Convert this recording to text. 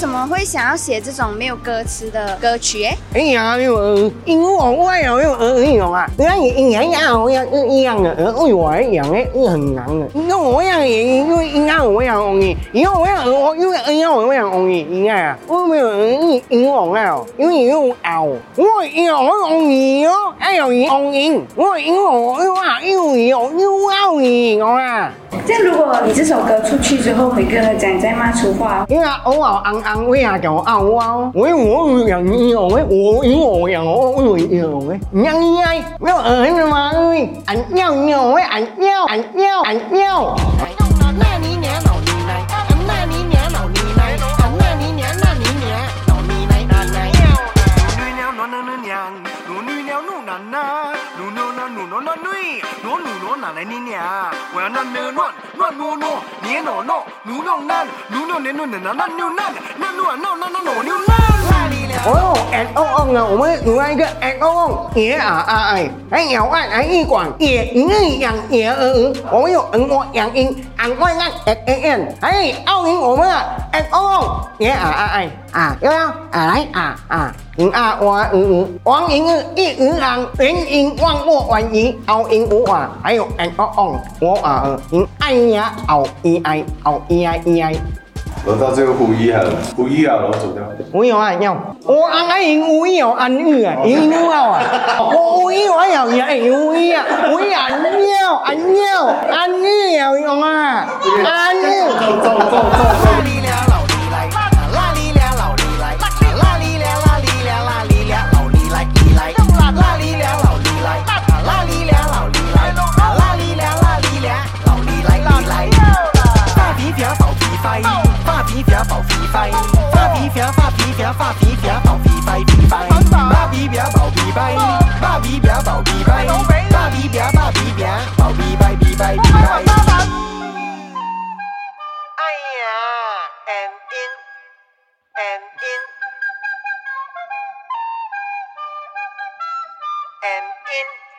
什么会想要写这种没有歌词的歌曲？哎呀，因为因为我我有有呃有啊，因为因为呀我要一样的，呃为我一样的，是很难的。因为我要演，因为因为我要容易，因为我要我因为因为我要容易，应该啊，我没有因因为我要，因为有熬，我要我容易哦，还有容易，我因为我又啊又有又你，我啊。这如果你这首歌出去之后，辉哥讲在骂粗话，因为偶尔安慰啊，叫我傲娃，我我养你，我我我养我养我养我，你我你爱，我儿子嘛，俺尿尿，我俺尿俺尿俺。暖暖暖女，暖暖暖哪来你俩？我要暖暖暖暖暖暖，你暖暖暖暖暖，暖暖暖暖暖暖暖暖，暖暖暖暖暖暖暖暖。哦哦哦哦啊！我们另外一个哦哦也啊啊哎哎鸟爱爱一管也鱼养也鹅，我们有鹅养鹰，鹅外爱哎哎哎哎奥运我们啊哦哦也啊啊哎啊幺幺啊来啊啊鱼啊哇鱼鱼王鱼鱼一鱼郎人鹰万莫晚鱼奥运五啊还有哦哦我啊鹅鹰爱呀奥一爱奥一爱一爱。轮到这个胡一了，胡一啊，然后走掉。胡一啊，要我阿英胡一啊，安玉啊，英玉啊，我胡一啊，要也哎胡一啊，胡一啊，要我要安我要用啊，安玉。走走走走走。瓢爆皮飞，发皮瓢发皮瓢发皮瓢爆皮飞皮飞，发皮瓢爆皮飞，发皮瓢爆皮飞，发皮瓢发皮瓢爆皮飞皮飞皮飞。哎呀，and in and in and in。